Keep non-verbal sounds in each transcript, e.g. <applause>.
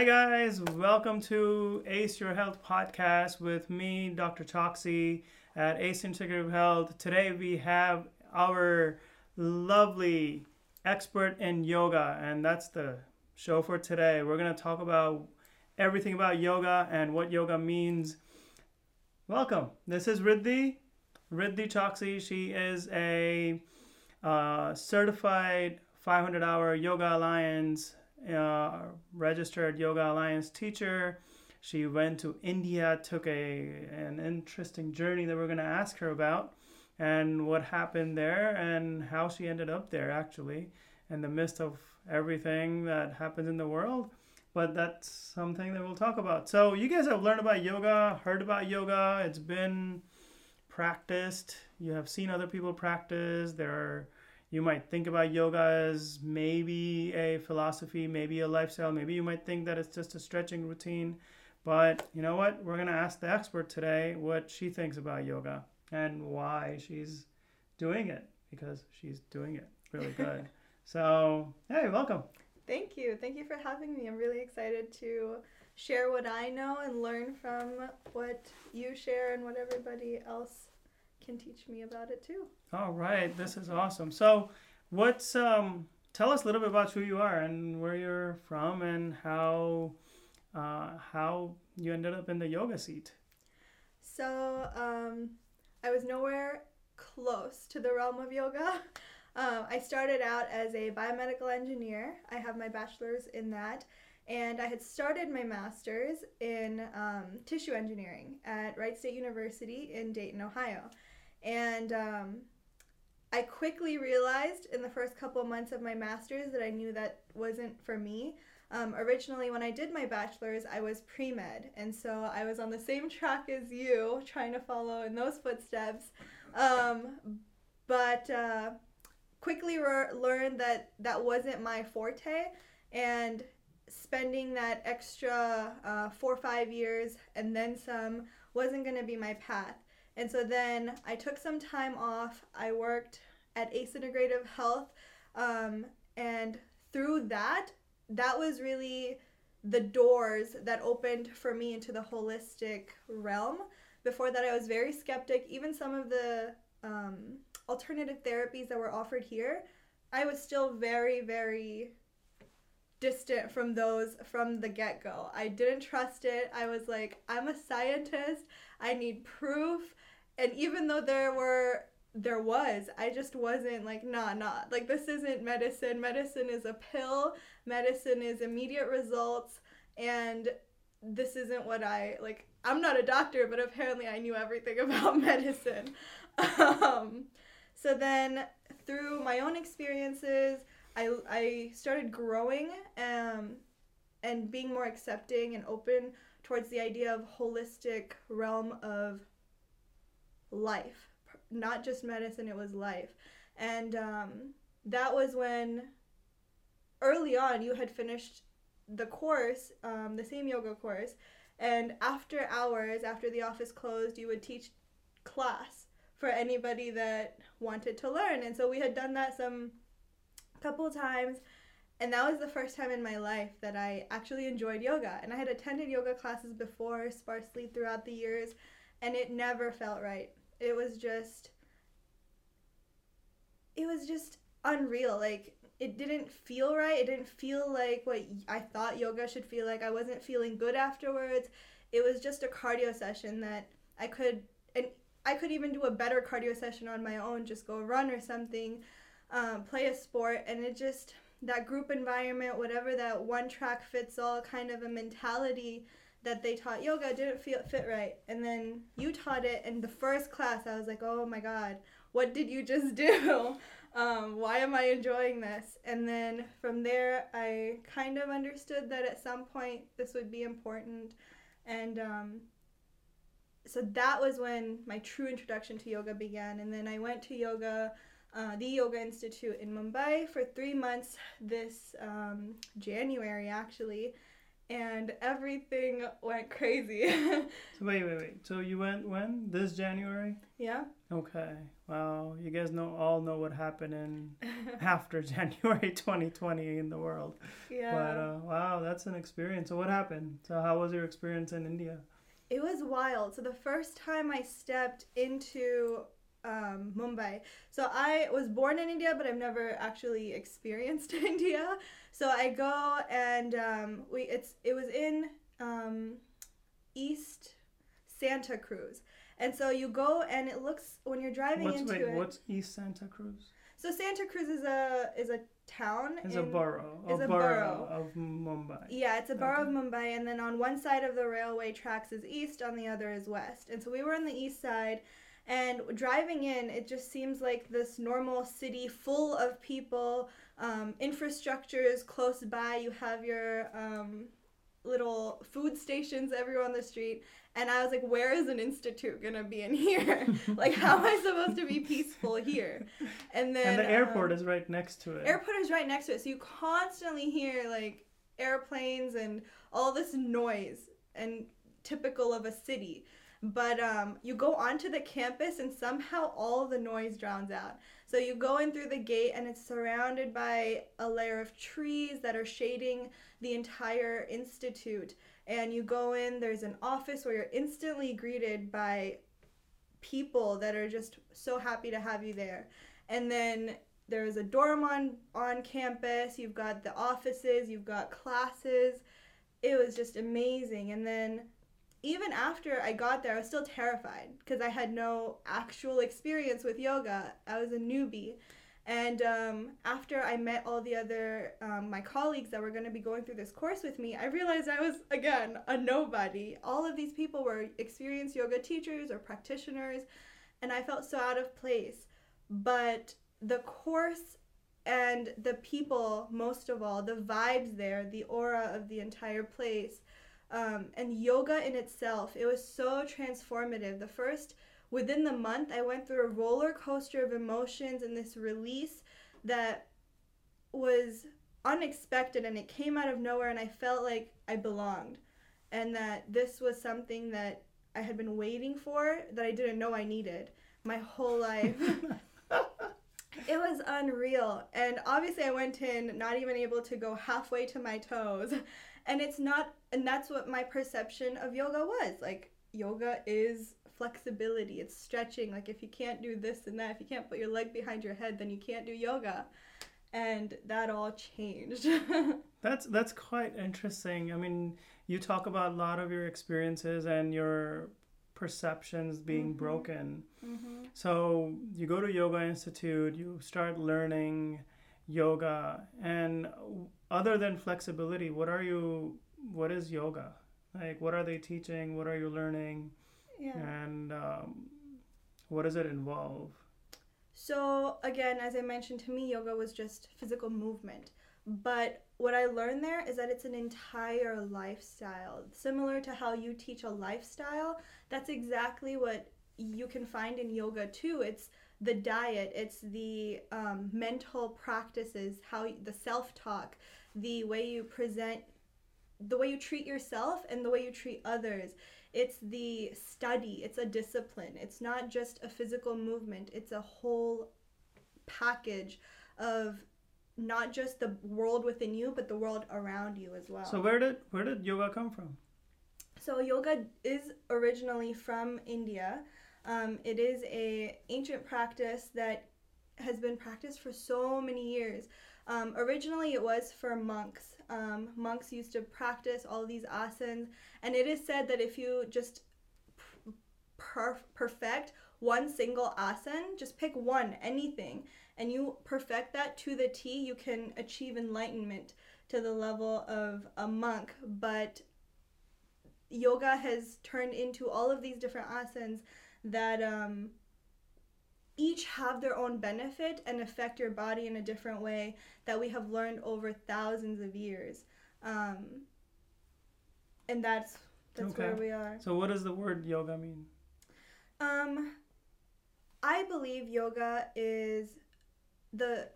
Hi, guys. Welcome to Ace Your Health podcast with me, Dr. Choksi at Ace Integrative Health. Today, we have our lovely expert in yoga, and that's the show for today. We're going to talk about everything about yoga and what yoga means. Welcome. This is Riddhi. Riddhi Choksi. She is a uh, certified 500 hour Yoga Alliance uh, registered Yoga Alliance teacher. She went to India, took a an interesting journey that we're going to ask her about, and what happened there, and how she ended up there actually, in the midst of everything that happens in the world. But that's something that we'll talk about. So you guys have learned about yoga, heard about yoga. It's been practiced. You have seen other people practice. There are you might think about yoga as maybe a philosophy, maybe a lifestyle. Maybe you might think that it's just a stretching routine. But you know what? We're going to ask the expert today what she thinks about yoga and why she's doing it because she's doing it really good. <laughs> so, hey, welcome. Thank you. Thank you for having me. I'm really excited to share what I know and learn from what you share and what everybody else can teach me about it too. All right, this is awesome. So, what's um tell us a little bit about who you are and where you're from and how uh, how you ended up in the yoga seat. So, um, I was nowhere close to the realm of yoga. Um, <laughs> I started out as a biomedical engineer. I have my bachelor's in that. And I had started my master's in um, tissue engineering at Wright State University in Dayton, Ohio. And um, I quickly realized in the first couple months of my master's that I knew that wasn't for me. Um, originally, when I did my bachelor's, I was pre med, and so I was on the same <laughs> track as you, trying to follow in those footsteps. Um, but uh, quickly re- learned that that wasn't my forte, and spending that extra uh, four or five years and then some wasn't going to be my path. And so then I took some time off. I worked at Ace Integrative Health. Um, and through that, that was really the doors that opened for me into the holistic realm. Before that, I was very skeptic. Even some of the um, alternative therapies that were offered here, I was still very, very distant from those from the get go. I didn't trust it. I was like, I'm a scientist. I need proof and even though there were there was i just wasn't like nah nah. Like this isn't medicine. Medicine is a pill. Medicine is immediate results. And this isn't what i like i'm not a doctor but apparently i knew everything <laughs> about medicine. Um, so then through my own experiences i, I started growing um, and being more accepting and open towards the idea of holistic realm of life, not just medicine, it was life. And um, that was when early on you had finished the course, um, the same yoga course, and after hours, after the office closed, you would teach class for anybody that wanted to learn. And so we had done that some couple times. And that was the first time in my life that I actually enjoyed yoga. And I had attended yoga classes before, sparsely throughout the years, and it never felt right it was just it was just unreal like it didn't feel right it didn't feel like what i thought yoga should feel like i wasn't feeling good afterwards. It was just a cardio session that i could and i could even do a better cardio session on my own just go run or something um, play a sport and it just that group environment whatever that one track fits all kind of a mentality that they taught yoga didn't feel fit right. And then you taught it in the first class. I was like oh my god what did you just <laughs> do? Um, why am i enjoying this? And then from there i kind of understood that at some point this would be important. And um, so that was when my true introduction to yoga began. And then i went to yoga uh, the Yoga Institute in Mumbai for three months this um, January, actually and everything went crazy. <laughs> so wait, wait, wait. So you went when? This January? Yeah. Okay. Wow. You guys know all know what happened in <laughs> after <laughs> January 2020 in the world. yeah. But uh, wow, that's an experience. So what happened? So how was your experience in India? It was wild. So the first time I stepped into um, Mumbai, so I was born in India, but I've never actually experienced <laughs> India. So I go and um, we it's it was in um, East Santa Cruz, and so you go and it looks when you're driving What's into wait, it. what's East Santa Cruz? So Santa Cruz is a is a town. It's a borough. is a a borough, borough. of Mumbai. Yeah, it's a borough of Mumbai, and then on one side of the railway tracks is east, on the other is west. And so we were on the east side, and driving in, it just seems like this normal city full of people. Um, infrastructure is close by. You have your um, little food stations everywhere on the street. And I was like, where is an institute gonna be in here? <laughs> like, how am I supposed to be peaceful here? And then and the airport um, is right next to it. airport is right next to it so you constantly hear like airplanes and all this noise and typical of a city but um, you go onto the campus and somehow all the noise drowns out. So you go in through the gate and it's surrounded by a layer of trees that are shading the entire institute. And you go in there's an office where you're instantly greeted by people that are just so happy to have you there. And then there's a dorm on on campus you've got the offices you've got classes. It was just amazing. And then even after i got there i was still terrified because i had no actual experience with yoga. I was a newbie. And um, after i met all the other um, my colleagues that were going to be going through this course with me i realized i was again a nobody. All of these people were experienced yoga teachers or practitioners and i felt so out of place. But the course and the people most of all the vibes there the aura of the entire place um, and yoga in itself it was so transformative the first within the month i went through a roller coaster of emotions and this release that was unexpected and it came out of nowhere and i felt like i belonged and that this was something that i had been waiting for that i didn't know i needed my whole life <laughs> it was unreal. And obviously, I went in not even able to go halfway to my toes. And it's not, and that's what my perception of yoga was. Like, yoga is flexibility, it's stretching. Like, if you can't do this and that, if you can't put your leg behind your head, then you can't do yoga. And that all changed. <laughs> That's that's quite interesting. I mean, you talk about a lot of your experiences and your perceptions being Mhm. broken. mm-hmm. So you go to yoga institute, you start learning yoga, and other than flexibility, what are you? What is yoga? Like, what are they teaching? What are you learning? Yeah. And um, what does it involve? So, again, as I mentioned, to me, yoga was just physical movement. But what I learned there is that it's an entire lifestyle. Similar to how you teach a lifestyle, that's exactly what you can find in yoga too. It's the diet, it's the um, mental practices, how the self talk, the way you present, the way you treat yourself, and the way you treat others. It's the study, it's a discipline. It's not just a physical movement, it's a whole package of not just the world within you, but the world around you as well. So where did where did yoga come from? So yoga is originally from India. Um, it is a ancient practice that has been practiced for so many years. Um, originally, it was for monks. Um, monks used to practice all these asanas, and it is said that if you just per- perfect one single asana, just pick one, anything, and you perfect that to the T, you can achieve enlightenment to the level of a monk. But yoga has turned into all of these different asanas that um, each have their own benefit and affect your body in a different way that we have learned over thousands of years. Um, and that's that's where we are. So what does the word yoga mean? Um, I believe yoga is the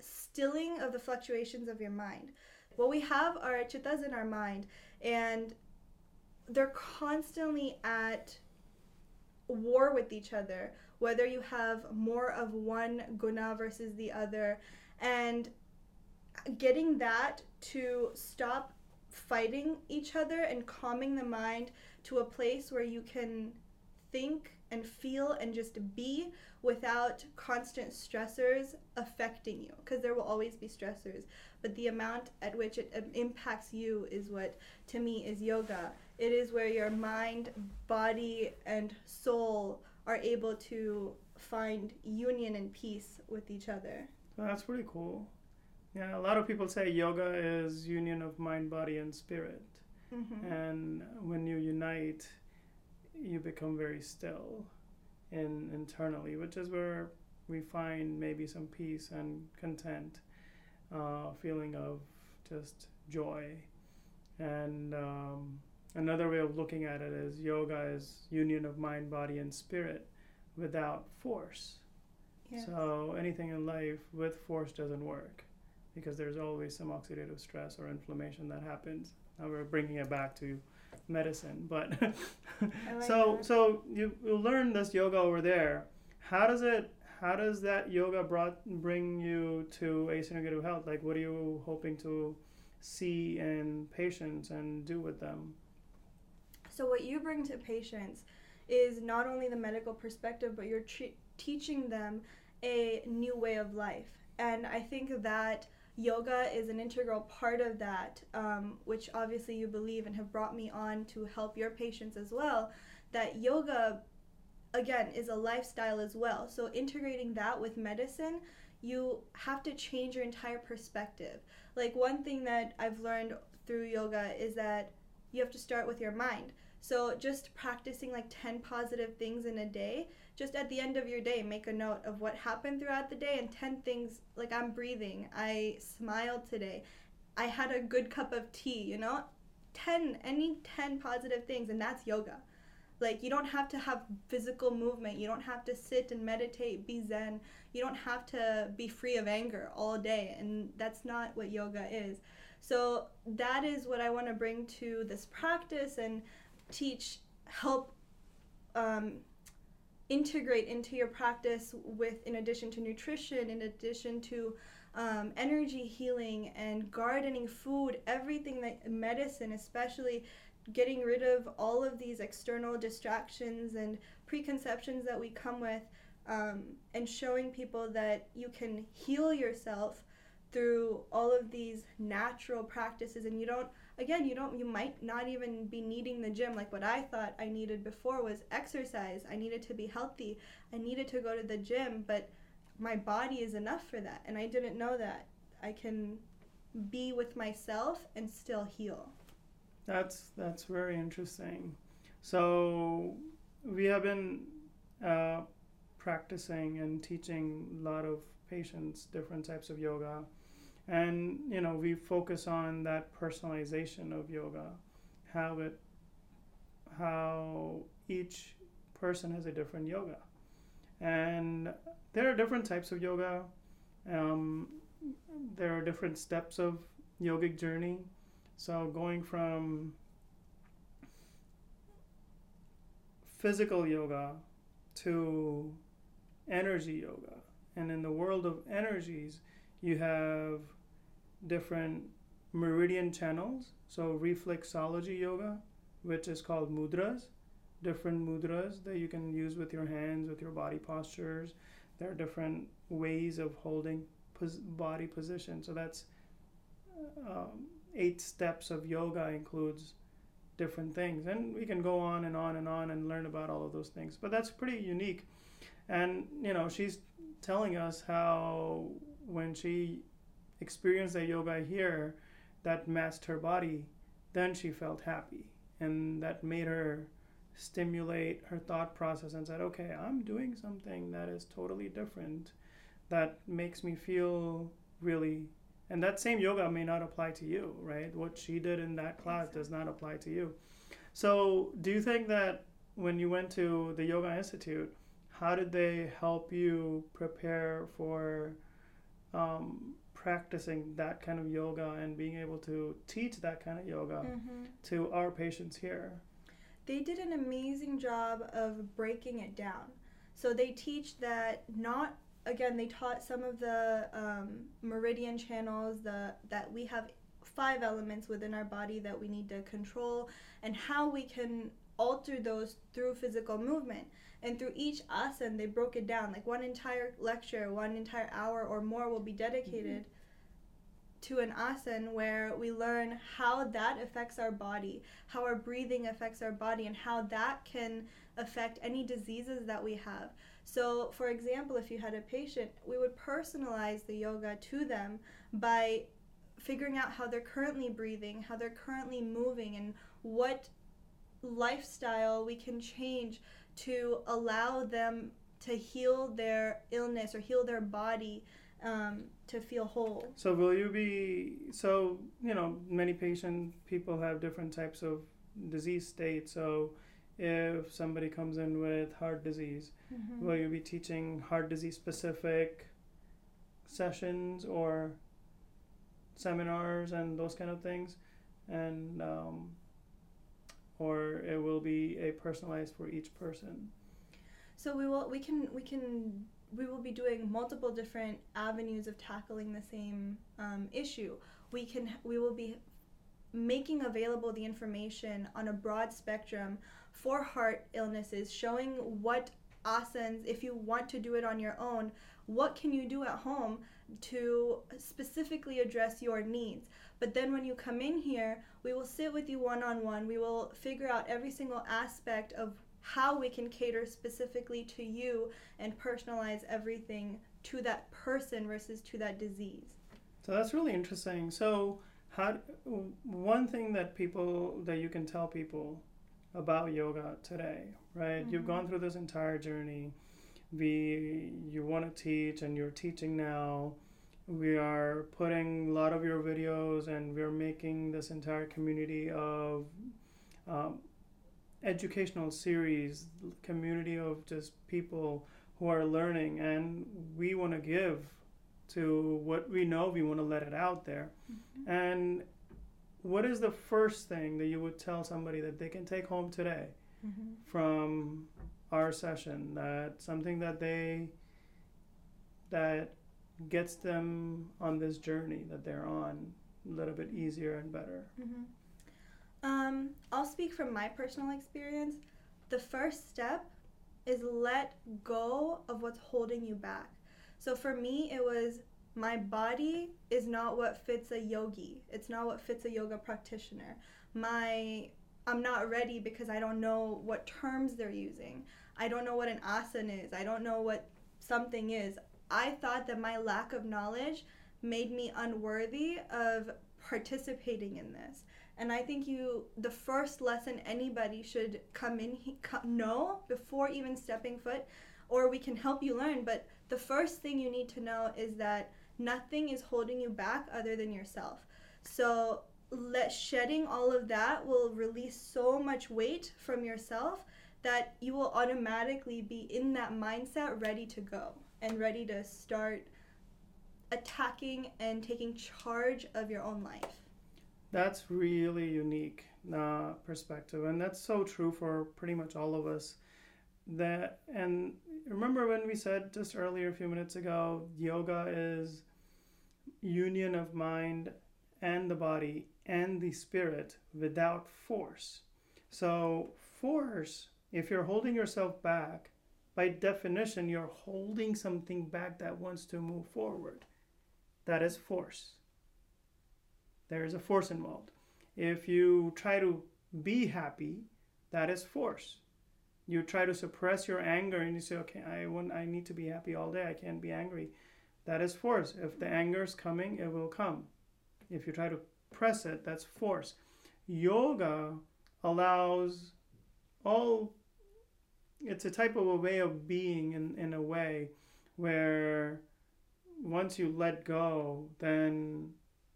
stilling of the fluctuations of your mind. What we have are chittas in our mind, and they're constantly at war with each other. whether you have more of one guna versus the other, and getting that to stop fighting each other and calming the mind to a place where you can think and feel and just be without constant stressors affecting you because there will always be stressors but the amount at which it um, impacts you is what to me is yoga it is where your mind body and soul are able to find union and peace with each other that's pretty cool yeah a lot of people say yoga is union of mind body and spirit mm-hmm. and when you unite you become very still in internally, which is where we find maybe some peace and content, uh, feeling of just joy. And um, another way of looking at it is yoga is union of mind, body, and spirit without force. Yes. So anything in life with force doesn't work because there's always some oxidative stress or inflammation that happens. Now we're bringing it back to medicine. But <laughs> like so that. so you you learn this yoga over there. How does it? How does that yoga brought bring you to Integrative Health? Like, what are you hoping to see in patients and do with them? So what you bring to patients is not only the medical perspective, but you're tre- teaching them a new way of life. And I think that yoga is an integral part of that, um, which obviously you believe and have brought me on to help your patients as well. That yoga, again, is a lifestyle as well. So integrating that with medicine, you have to change your entire perspective. Like one thing that I've learned through yoga is that you have to start with your mind. So just practicing like 10 positive things in a day just at the end of your day make a note of what happened throughout the day and 10 things like i'm breathing i smiled today i had a good cup of tea you know? 10 any 10 positive things and that's yoga. Like you don't have to have physical movement you don't have to sit and meditate be zen you don't have to be free of anger all day and that's not what yoga is. So that is what i want to bring to this practice and teach help um, integrate into your practice with in addition to nutrition in addition to um, energy healing and gardening food everything that medicine especially getting rid of all of these external distractions and preconceptions that we come with um, and showing people that you can heal yourself through all of these natural practices and you don't again you don't you might not even be needing the gym. Like what i thought i needed before was exercise. I needed to be healthy. I needed to go to the gym but my body is enough for that and i didn't know that i can be with myself and still heal. That's that's very interesting. So we have been uh, practicing and teaching a lot of patients different types of yoga and you know we focus on that personalization of yoga. How it how each person has a different yoga. And there are different types of yoga. Um, there are different steps of yogic journey. So going from physical yoga to energy yoga. And in the world of energies you have different meridian channels. So reflexology yoga, which is called mudras, different mudras that you can use with your hands, with your body postures. There are different ways of holding pos- body position. So that's um, eight steps of yoga includes different things, and we can go on and on and on and learn about all of those things. But that's pretty unique. And you know, she's telling us how when she experienced that yoga here that matched her body, then she felt happy. And that made her stimulate her thought process and said, okay, I'm doing something that is totally different that makes me feel really. And that same yoga may not apply to you, right? What she did in that class does not apply to you. So, do you think that when you went to the Yoga Institute, how did they help you prepare for um, practicing that kind of yoga and being able to teach that kind of yoga mm-hmm. to our patients here. They did an amazing job of breaking it down. So they teach that not again they taught some of the um, meridian channels the that we have five elements within our body that we need to control and how we can alter those through physical movement and through each asana they broke it down like one entire lecture one entire hour or more will be dedicated mm-hmm. to an asana where we learn how that affects our body how our breathing affects our body and how that can affect any diseases that we have so, for example, if you had a patient, we would personalize the yoga to them by figuring out how they're currently breathing, how they're currently moving, and what lifestyle we can change to allow them to heal their illness or heal their body um, to feel whole. So, will you be so you know many patient people have different types of disease states. So, if somebody comes in with heart disease, mm-hmm. will you be teaching heart disease specific sessions or seminars and those kind of things? And um, or it will be a personalized for each person. So we will we can we can we will be doing multiple different avenues of tackling the same um, issue. We can we will be making available the information on a broad spectrum for heart illnesses, showing what asanas, if you want to do it on your own, what can you do at home to specifically address your needs. But then when you come in here, we will sit with you one on one. We will figure out every single aspect of how we can cater specifically to you and personalize everything to that person versus to that disease. So that's really interesting. So, how one thing that people that you can tell people about yoga today, right? Mm-hmm. You've gone through this entire journey. We you want to teach and you're teaching now. We are putting a lot of your videos and we're making this entire community of um, educational series, community of just people who are learning and we want to give to what we know we want to let it out there mm-hmm. and what is the first thing that you would tell somebody that they can take home today mm-hmm. from our session that something that they that gets them on this journey that they're on a little bit easier and better mm-hmm. um, i'll speak from my personal experience the first step is let go of what's holding you back so for me it was my body is not what fits a yogi. It's not what fits a yoga practitioner. My I'm not ready because I don't know what terms they're using. I don't know what an asana is. I don't know what something is. I thought that my lack of knowledge made me unworthy of participating in this. And I think you the first lesson anybody should come in come, know before even stepping foot or we can help you learn, but the first thing you need to know is that nothing is holding you back other than yourself. So let shedding all of that will release so much weight from yourself that you will automatically be in that mindset ready to go and ready to start attacking and taking charge of your own life. That's really unique uh, perspective, and that's so true for pretty much all of us. That and remember when we said just earlier a few minutes ago, yoga is union of mind and the body and the spirit without force. So, force, if you're holding yourself back, by definition, you're holding something back that wants to move forward. That is force. There is a force involved. If you try to be happy, that is force you try to suppress your anger and you say okay i want i need to be happy all day i can't be angry that is force if the anger is coming it will come if you try to press it that's force yoga allows all it's a type of a way of being in, in a way where once you let go then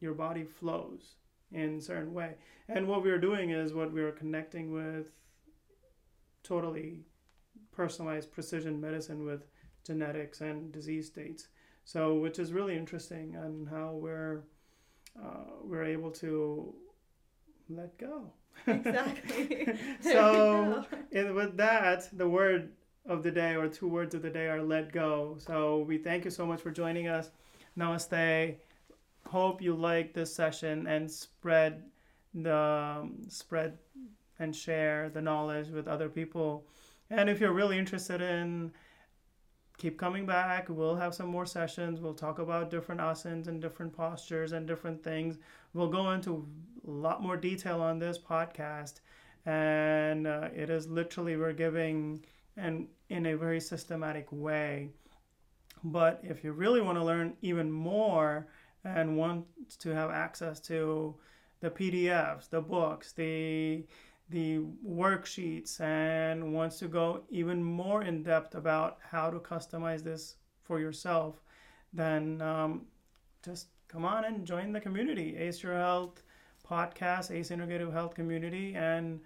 your body flows in certain way and what we're doing is what we're connecting with totally personalized precision medicine with genetics and disease states. So, which is really interesting, and how we're uh, we're able to let go. Exactly. <laughs> <laughs> so, in, with that, the word of the day or two words of the day are let go. So we thank you so much for joining us. Namaste. Hope you like this session and spread the um, spread and share the knowledge with other people. And if you're really interested in keep coming back. We'll have some more sessions. We'll talk about different asanas and different postures and different things. We'll go into a lot more detail on this podcast. And uh, it is literally, we're giving and in a very systematic way. But if you really want to learn even more and want to have access to the PDFs, the books, the the worksheets and wants to go even more in depth about how to customize this for yourself, then um, just come on and join the community, Ace Your Health podcast, Ace Integrative Health community, and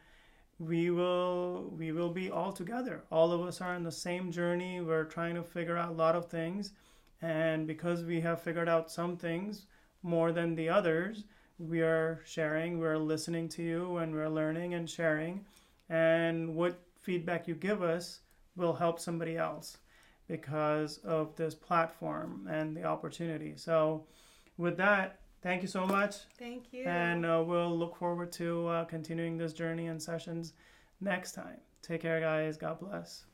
we will we will be all together. All of us are on the same journey. We're trying to figure out a lot of things, and because we have figured out some things more than the others, we are sharing, we're listening to you, and we're learning and sharing. And what feedback you give us will help somebody else because of this platform and the opportunity. So, with that, thank you so much. Thank you. And uh, we'll look forward to uh, continuing this journey and sessions next time. Take care, guys. God bless.